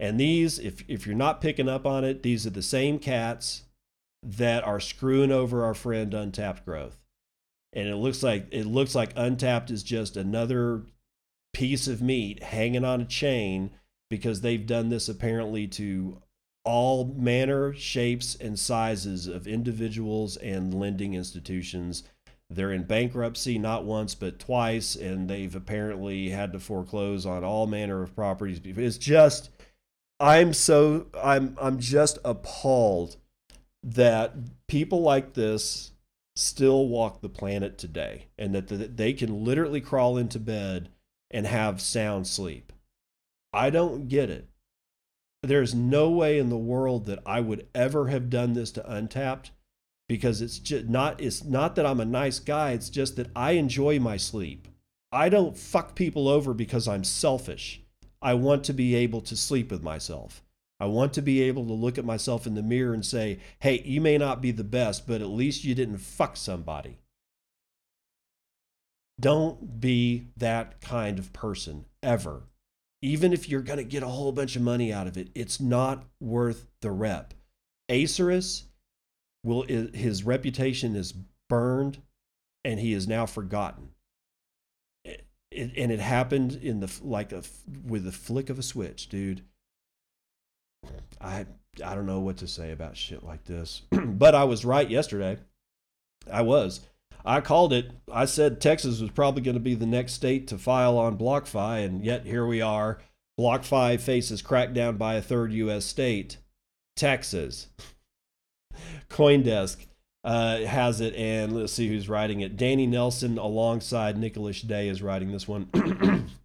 And these, if if you're not picking up on it, these are the same cats that are screwing over our friend Untapped Growth. And it looks like it looks like Untapped is just another piece of meat hanging on a chain because they've done this apparently to all manner, shapes, and sizes of individuals and lending institutions. They're in bankruptcy not once but twice, and they've apparently had to foreclose on all manner of properties. It's just, I'm so, I'm, I'm just appalled that people like this still walk the planet today, and that they can literally crawl into bed and have sound sleep. I don't get it. There's no way in the world that I would ever have done this to Untapped because it's just not it's not that I'm a nice guy, it's just that I enjoy my sleep. I don't fuck people over because I'm selfish. I want to be able to sleep with myself. I want to be able to look at myself in the mirror and say, "Hey, you may not be the best, but at least you didn't fuck somebody." Don't be that kind of person ever. Even if you're going to get a whole bunch of money out of it, it's not worth the rep. Acerus will his reputation is burned and he is now forgotten. It, and it happened in the like a with the flick of a switch, dude. I I don't know what to say about shit like this. but I was right yesterday. I was. I called it. I said Texas was probably going to be the next state to file on BlockFi, and yet here we are. BlockFi faces crackdown by a third U.S. state, Texas. Coindesk uh, has it, and let's see who's writing it. Danny Nelson alongside Nicholas Day is writing this one.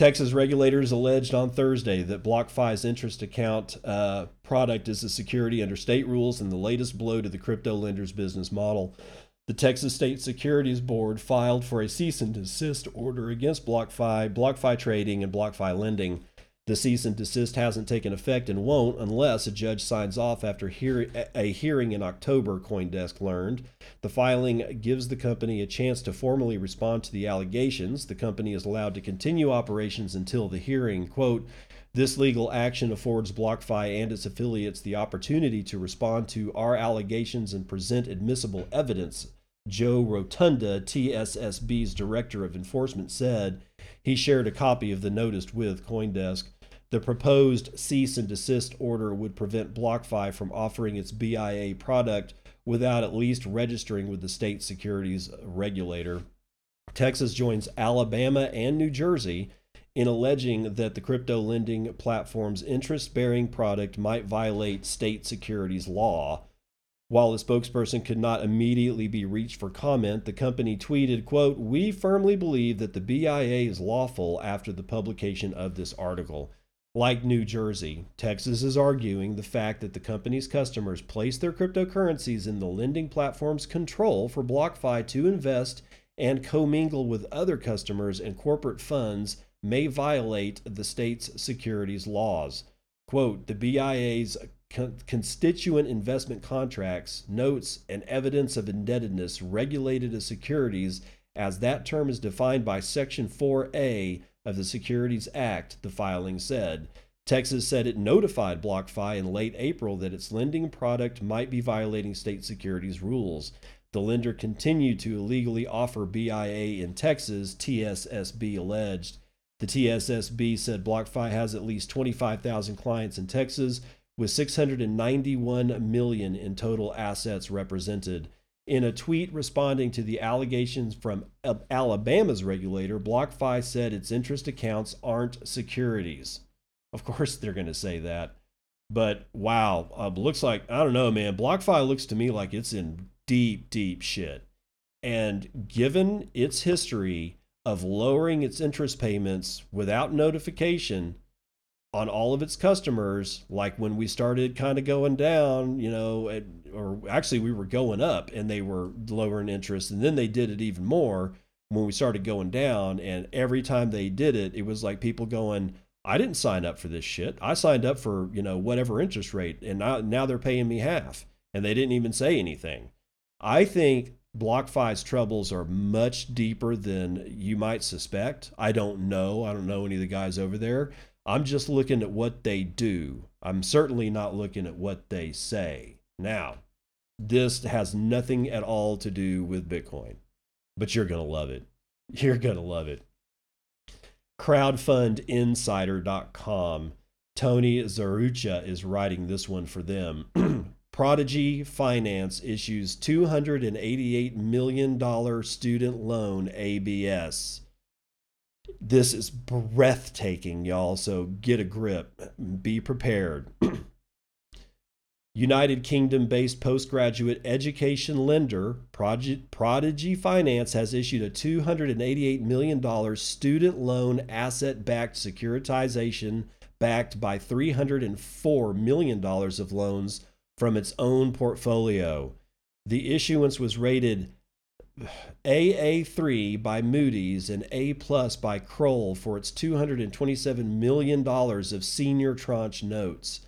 Texas regulators alleged on Thursday that BlockFi's interest account uh, product is a security under state rules and the latest blow to the crypto lender's business model. The Texas State Securities Board filed for a cease and desist order against BlockFi, BlockFi Trading, and BlockFi Lending. The cease and desist hasn't taken effect and won't unless a judge signs off after hear- a hearing in October, Coindesk learned. The filing gives the company a chance to formally respond to the allegations. The company is allowed to continue operations until the hearing. Quote, this legal action affords BlockFi and its affiliates the opportunity to respond to our allegations and present admissible evidence, Joe Rotunda, TSSB's director of enforcement, said. He shared a copy of the notice with Coindesk. The proposed cease and desist order would prevent BlockFi from offering its BIA product without at least registering with the state securities regulator. Texas joins Alabama and New Jersey in alleging that the crypto lending platform's interest bearing product might violate state securities law. While the spokesperson could not immediately be reached for comment, the company tweeted, quote, "We firmly believe that the BIA is lawful after the publication of this article." Like New Jersey, Texas is arguing the fact that the company's customers place their cryptocurrencies in the lending platform's control for BlockFi to invest and commingle with other customers and corporate funds may violate the state's securities laws. Quote, the BIA's con- constituent investment contracts, notes, and evidence of indebtedness regulated as securities as that term is defined by Section 4A of the Securities Act, the filing said. Texas said it notified BlockFi in late April that its lending product might be violating state securities rules. The lender continued to illegally offer BIA in Texas, TSSB alleged. The TSSB said BlockFi has at least 25,000 clients in Texas, with 691 million in total assets represented. In a tweet responding to the allegations from Alabama's regulator, BlockFi said its interest accounts aren't securities. Of course, they're going to say that. But wow, uh, looks like I don't know, man. BlockFi looks to me like it's in deep, deep shit. And given its history of lowering its interest payments without notification on all of its customers, like when we started kind of going down, you know, at, or actually we were going up and they were lowering interest, and then they did it even more when we started going down. And every time they did it, it was like people going, I didn't sign up for this shit. I signed up for, you know, whatever interest rate and now, now they're paying me half and they didn't even say anything. I think BlockFi's troubles are much deeper than you might suspect. I don't know. I don't know any of the guys over there. I'm just looking at what they do. I'm certainly not looking at what they say. Now, this has nothing at all to do with Bitcoin, but you're going to love it. You're going to love it crowdfundinsider.com. Tony Zerucha is writing this one for them. Prodigy Finance issues $288 million student loan ABS. This is breathtaking, y'all, so get a grip. Be prepared. United Kingdom based postgraduate education lender Prodigy Finance has issued a $288 million student loan asset backed securitization backed by $304 million of loans from its own portfolio. The issuance was rated AA3 by Moody's and A plus by Kroll for its $227 million of senior tranche notes.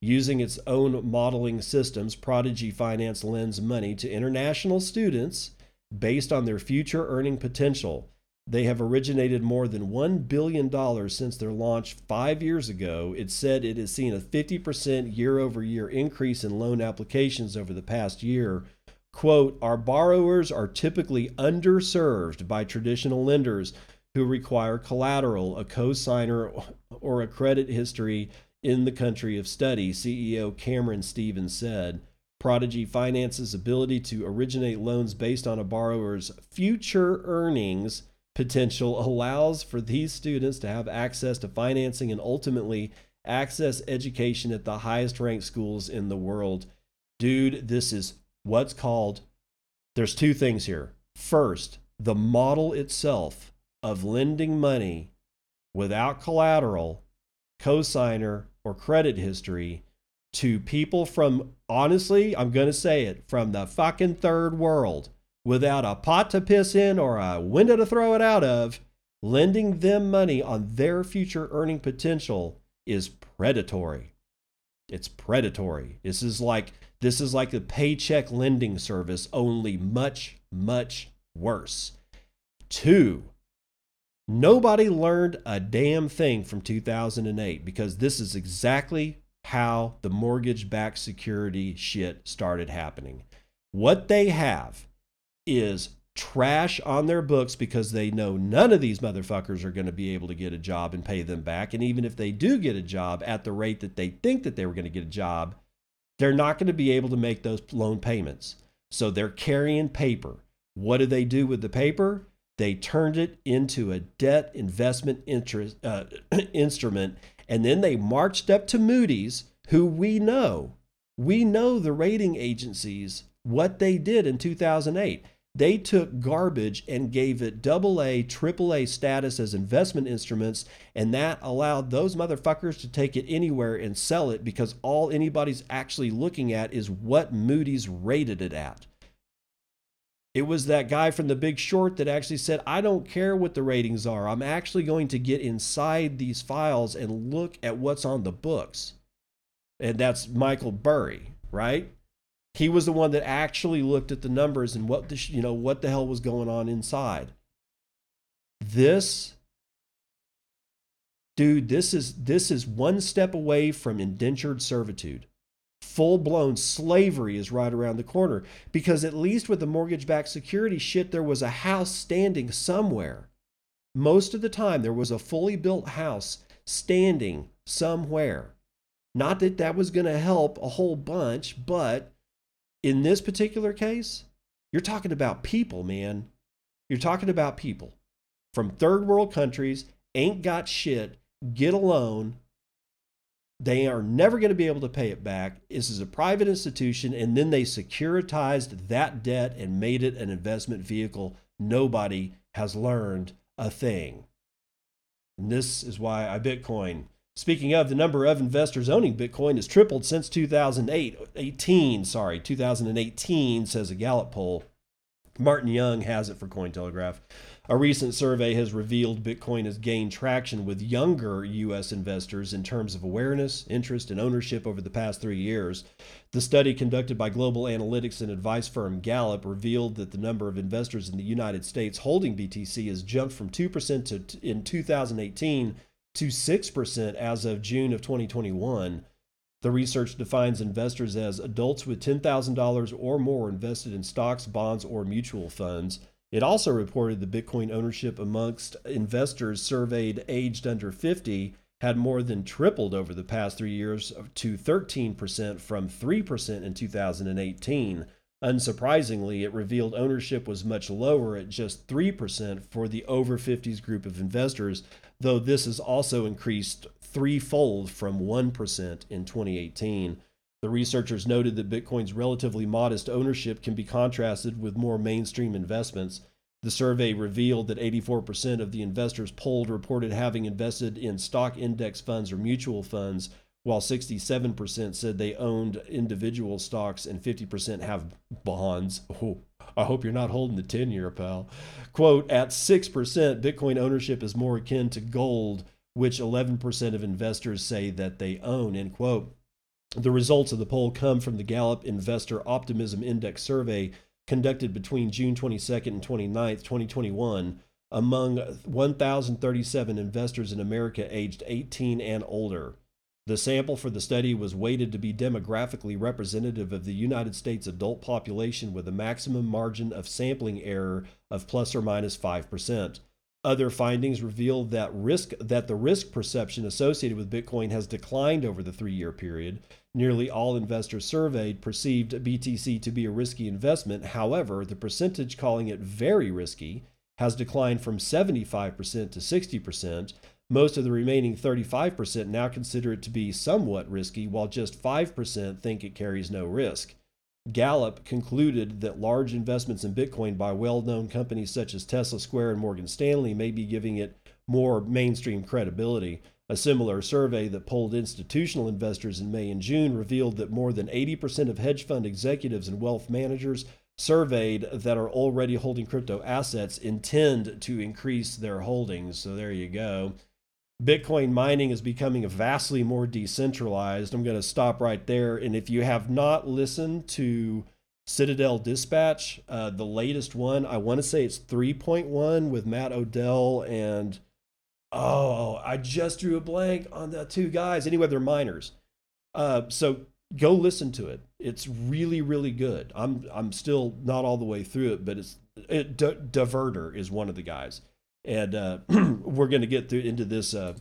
Using its own modeling systems, Prodigy Finance lends money to international students based on their future earning potential. They have originated more than $1 billion since their launch five years ago. It said it has seen a 50% year over year increase in loan applications over the past year. Quote, Our borrowers are typically underserved by traditional lenders who require collateral, a cosigner, or a credit history in the country of study, CEO Cameron Stevens said. Prodigy Finance's ability to originate loans based on a borrower's future earnings potential allows for these students to have access to financing and ultimately access education at the highest ranked schools in the world. Dude, this is what's called there's two things here. First, the model itself of lending money without collateral, cosigner, or credit history to people from, honestly, I'm going to say it, from the fucking third world without a pot to piss in or a window to throw it out of, lending them money on their future earning potential is predatory. It's predatory. This is like this is like the paycheck lending service only much much worse. 2 Nobody learned a damn thing from 2008 because this is exactly how the mortgage backed security shit started happening. What they have is trash on their books because they know none of these motherfuckers are going to be able to get a job and pay them back. And even if they do get a job at the rate that they think that they were going to get a job, they're not going to be able to make those loan payments. So they're carrying paper. What do they do with the paper? They turned it into a debt investment interest, uh, instrument, and then they marched up to Moody's, who we know, we know the rating agencies what they did in 2008. They took garbage and gave it double A, triple A status as investment instruments, and that allowed those motherfuckers to take it anywhere and sell it because all anybody's actually looking at is what Moody's rated it at. It was that guy from The Big Short that actually said, I don't care what the ratings are. I'm actually going to get inside these files and look at what's on the books. And that's Michael Burry, right? He was the one that actually looked at the numbers and what the, you know, what the hell was going on inside. This dude, this is this is one step away from indentured servitude full blown slavery is right around the corner. Because at least with the mortgage backed security shit, there was a house standing somewhere. Most of the time, there was a fully built house standing somewhere. Not that that was going to help a whole bunch, but in this particular case, you're talking about people, man. You're talking about people from third world countries, ain't got shit, get a loan, They are never going to be able to pay it back. This is a private institution, and then they securitized that debt and made it an investment vehicle. Nobody has learned a thing. And this is why I Bitcoin. Speaking of, the number of investors owning Bitcoin has tripled since 2008, 18, sorry, 2018, says a Gallup poll. Martin Young has it for Cointelegraph. A recent survey has revealed Bitcoin has gained traction with younger U.S. investors in terms of awareness, interest, and ownership over the past three years. The study conducted by global analytics and advice firm Gallup revealed that the number of investors in the United States holding BTC has jumped from 2% to, in 2018 to 6% as of June of 2021. The research defines investors as adults with $10,000 or more invested in stocks, bonds, or mutual funds. It also reported the Bitcoin ownership amongst investors surveyed aged under 50 had more than tripled over the past three years to 13% from 3% in 2018. Unsurprisingly, it revealed ownership was much lower at just 3% for the over 50s group of investors, though this has also increased threefold from 1% in 2018. The researchers noted that Bitcoin's relatively modest ownership can be contrasted with more mainstream investments. The survey revealed that 84% of the investors polled reported having invested in stock index funds or mutual funds, while 67% said they owned individual stocks and 50% have bonds. Oh, I hope you're not holding the 10 year, pal. Quote At 6%, Bitcoin ownership is more akin to gold, which 11% of investors say that they own. End quote. The results of the poll come from the Gallup Investor Optimism Index survey conducted between June 22nd and 29th, 2021, among 1,037 investors in America aged 18 and older. The sample for the study was weighted to be demographically representative of the United States adult population with a maximum margin of sampling error of plus or minus 5%. Other findings revealed that risk that the risk perception associated with Bitcoin has declined over the 3-year period. Nearly all investors surveyed perceived BTC to be a risky investment. However, the percentage calling it very risky has declined from 75% to 60%. Most of the remaining 35% now consider it to be somewhat risky, while just 5% think it carries no risk. Gallup concluded that large investments in Bitcoin by well known companies such as Tesla, Square, and Morgan Stanley may be giving it more mainstream credibility. A similar survey that polled institutional investors in May and June revealed that more than 80% of hedge fund executives and wealth managers surveyed that are already holding crypto assets intend to increase their holdings. So there you go. Bitcoin mining is becoming vastly more decentralized. I'm going to stop right there. And if you have not listened to Citadel Dispatch, uh, the latest one, I want to say it's 3.1 with Matt Odell and, oh, I just drew a blank on the two guys. Anyway, they're miners. Uh, so go listen to it. It's really, really good. I'm, I'm still not all the way through it, but it's it, D- Diverter is one of the guys and uh, we're going to get through into this uh,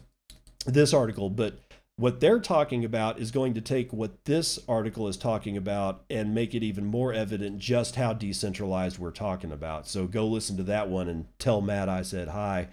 this article, but what they're talking about is going to take what this article is talking about and make it even more evident just how decentralized we're talking about. So go listen to that one and tell Matt I said hi.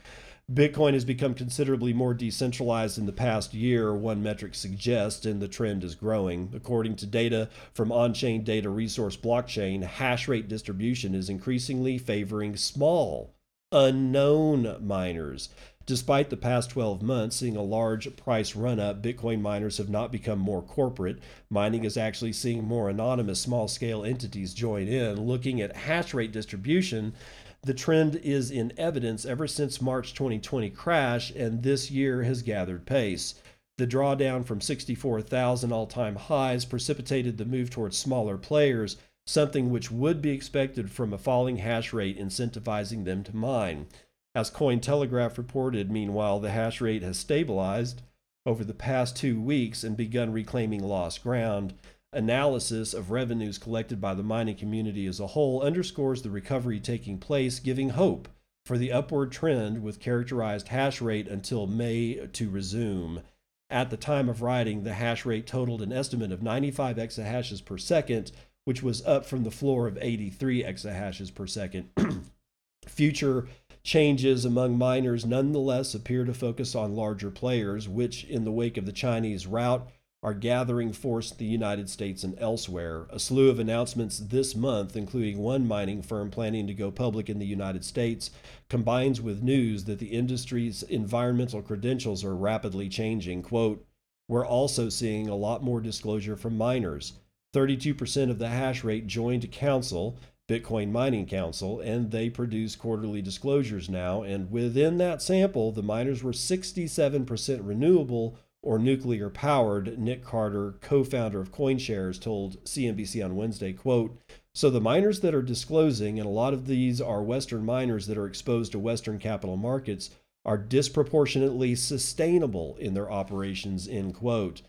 Bitcoin has become considerably more decentralized in the past year, one metric suggests, and the trend is growing. According to data from on chain data resource blockchain, hash rate distribution is increasingly favoring small unknown miners. Despite the past 12 months seeing a large price run up, Bitcoin miners have not become more corporate. Mining is actually seeing more anonymous small scale entities join in. Looking at hash rate distribution, the trend is in evidence ever since March 2020 crash, and this year has gathered pace. The drawdown from 64,000 all time highs precipitated the move towards smaller players something which would be expected from a falling hash rate incentivizing them to mine. As Cointelegraph reported, meanwhile, the hash rate has stabilized over the past two weeks and begun reclaiming lost ground. Analysis of revenues collected by the mining community as a whole underscores the recovery taking place, giving hope for the upward trend with characterized hash rate until May to resume. At the time of writing, the hash rate totaled an estimate of 95 exahashes per second, which was up from the floor of 83 exahashes per second. Future changes among miners nonetheless appear to focus on larger players, which, in the wake of the Chinese rout are gathering force in the United States and elsewhere. A slew of announcements this month, including one mining firm planning to go public in the United States, combines with news that the industry's environmental credentials are rapidly changing. Quote, we're also seeing a lot more disclosure from miners. 32% of the hash rate joined Council, Bitcoin Mining Council, and they produce quarterly disclosures now. And within that sample, the miners were 67% renewable or nuclear powered, Nic Carter, co-founder of CoinShares, told CNBC on Wednesday, quote, so the miners that are disclosing, and a lot of these are Western miners that are exposed to Western capital markets, are disproportionately sustainable in their operations, end quote.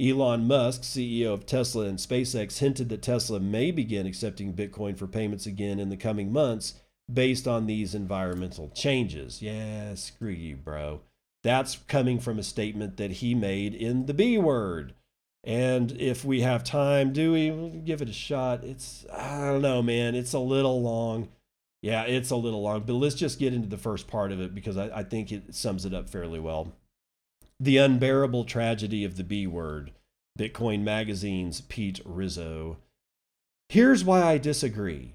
Elon Musk, CEO of Tesla and SpaceX, hinted that Tesla may begin accepting Bitcoin for payments again in the coming months based on these environmental changes. Yeah, screw you, bro. That's coming from a statement that he made in the B word. And if we have time, do we give it a shot? It's, I don't know, man. It's a little long. Yeah, it's a little long, but let's just get into the first part of it because I, I think it sums it up fairly well. The unbearable tragedy of the B word, Bitcoin Magazine's Pete Rizzo. Here's why I disagree.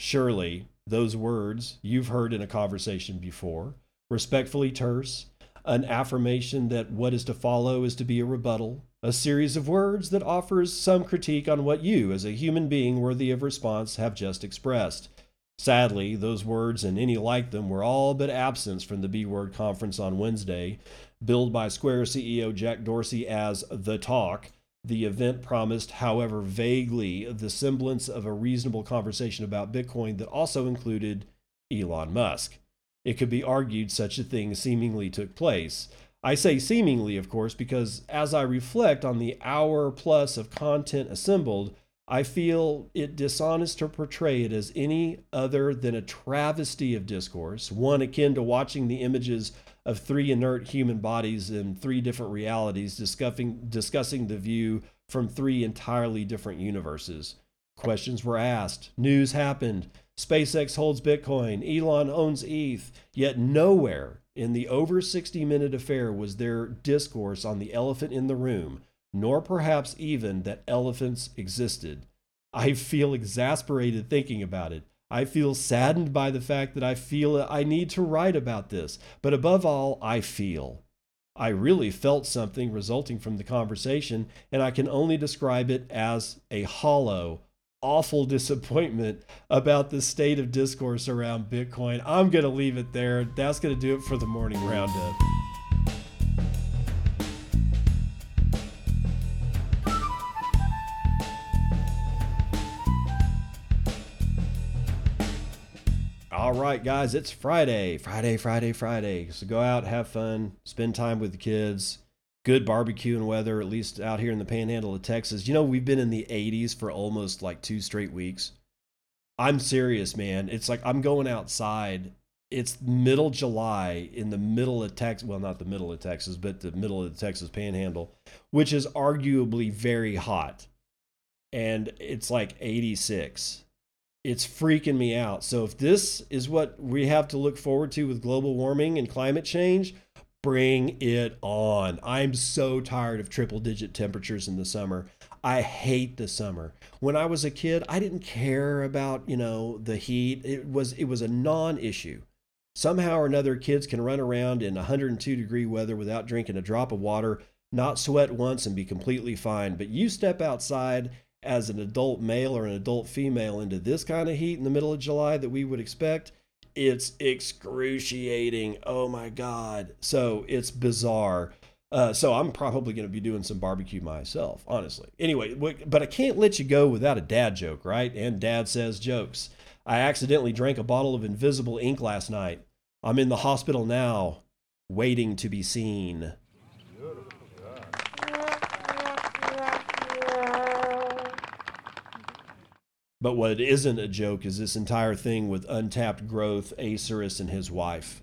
Surely, those words you've heard in a conversation before, respectfully terse, an affirmation that what is to follow is to be a rebuttal, a series of words that offers some critique on what you, as a human being worthy of response, have just expressed. Sadly, those words and any like them were all but absent from the B Word conference on Wednesday, billed by Square CEO Jack Dorsey as The Talk. The event promised, however vaguely, the semblance of a reasonable conversation about Bitcoin that also included Elon Musk. It could be argued such a thing seemingly took place. I say seemingly, of course, because as I reflect on the hour plus of content assembled, I feel it dishonest to portray it as any other than a travesty of discourse, one akin to watching the images of three inert human bodies in three different realities discussing, discussing the view from three entirely different universes. Questions were asked, news happened, SpaceX holds Bitcoin, Elon owns ETH, yet nowhere in the over 60 minute affair was there discourse on the elephant in the room, nor perhaps even that elephants existed. I feel exasperated thinking about it. I feel saddened by the fact that I feel I need to write about this, but above all, I feel. I really felt something resulting from the conversation, and I can only describe it as a hollow, awful disappointment about the state of discourse around Bitcoin. I'm going to leave it there. That's going to do it for the morning roundup. All right, guys, it's Friday. Friday, Friday, Friday. So go out, have fun, spend time with the kids good barbecue and weather, at least out here in the panhandle of Texas. You know, we've been in the 80s for almost like two straight weeks. I'm serious, man. It's like I'm going outside. It's middle July in the middle of Texas. Well, not the middle of Texas, but the middle of the Texas panhandle, which is arguably very hot. And it's like 86. It's freaking me out. So, if this is what we have to look forward to with global warming and climate change, Bring it on. I'm so tired of triple digit temperatures in the summer. I hate the summer. When I was a kid, I didn't care about, you know, the heat. It was it was a non-issue. Somehow or another kids can run around in 102 degree weather without drinking a drop of water, not sweat once and be completely fine. But you step outside as an adult male or an adult female into this kind of heat in the middle of July that we would expect, it's excruciating. Oh my God. So it's bizarre. Uh, so I'm probably going to be doing some barbecue myself, honestly. Anyway, but I can't let you go without a dad joke, right? And dad says jokes. I accidentally drank a bottle of invisible ink last night. I'm in the hospital now, waiting to be seen. But what isn't a joke is this entire thing with untapped growth, Acerus and his wife.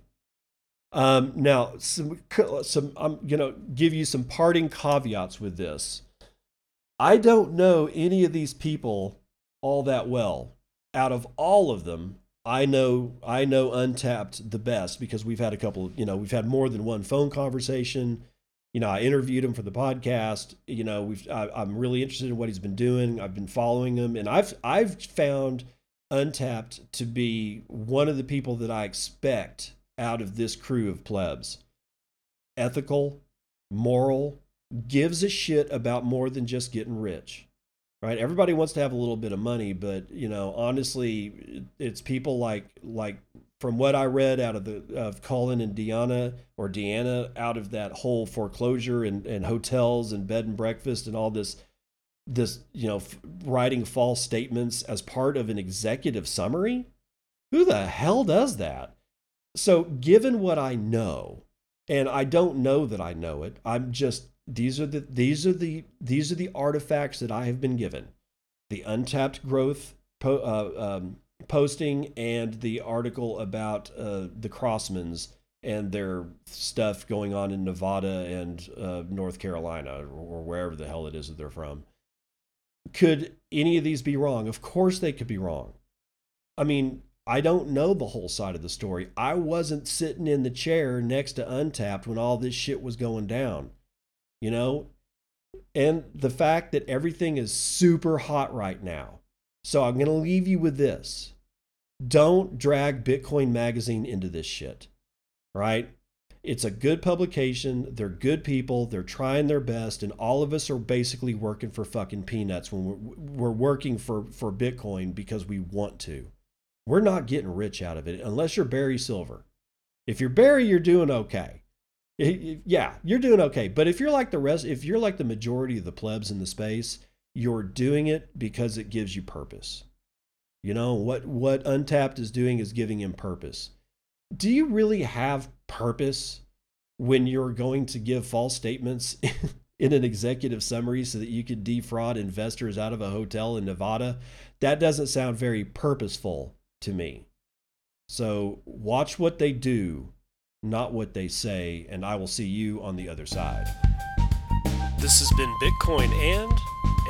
Um, now, some, some, I'm going to give you some parting caveats with this. I don't know any of these people all that well. Out of all of them, I know I know Untapped the best because we've had a couple. You know, we've had more than one phone conversation you know, I interviewed him for the podcast. You know, we've I, I'm really interested in what he's been doing. I've been following him, and I've I've found Untapped to be one of the people that I expect out of this crew of plebs. Ethical, moral, gives a shit about more than just getting rich. Right? Everybody wants to have a little bit of money, but you know, honestly, it's people like like from what I read out of the of Cullen and Deanna or Deanna out of that whole foreclosure and, and hotels and bed and breakfast and all this this you know f- writing false statements as part of an executive summary? Who the hell does that? So given what i know and i don't know that i know it i'm just these are the these are the these are the artifacts that i have been given. The untapped growth po- uh, um, posting and the article about uh, the Crossmans and their stuff going on in Nevada and uh, North Carolina or wherever the hell it is that they're from. Could any of these be wrong? Of course they could be wrong. I mean, I don't know the whole side of the story. I wasn't sitting in the chair next to Untapped when all this shit was going down. You know? And the fact that everything is super hot right now so I'm going to leave you with this. Don't drag Bitcoin Magazine into this shit, right? It's a good publication. They're good people. They're trying their best. And all of us are basically working for fucking peanuts when we're, we're working for, for Bitcoin because we want to. We're not getting rich out of it unless you're Barry Silbert. If you're Barry, you're doing okay. Yeah, you're doing okay. But if you're like the rest, if you're like the majority of the plebs in the space, you're doing it because it gives you purpose. You know, what what Untappd is doing is giving him purpose. Do you really have purpose when you're going to give false statements in an executive summary so that you could defraud investors out of a hotel in Nevada? That doesn't sound very purposeful to me. So watch what they do, not what they say, and I will see you on the other side. This has been Bitcoin and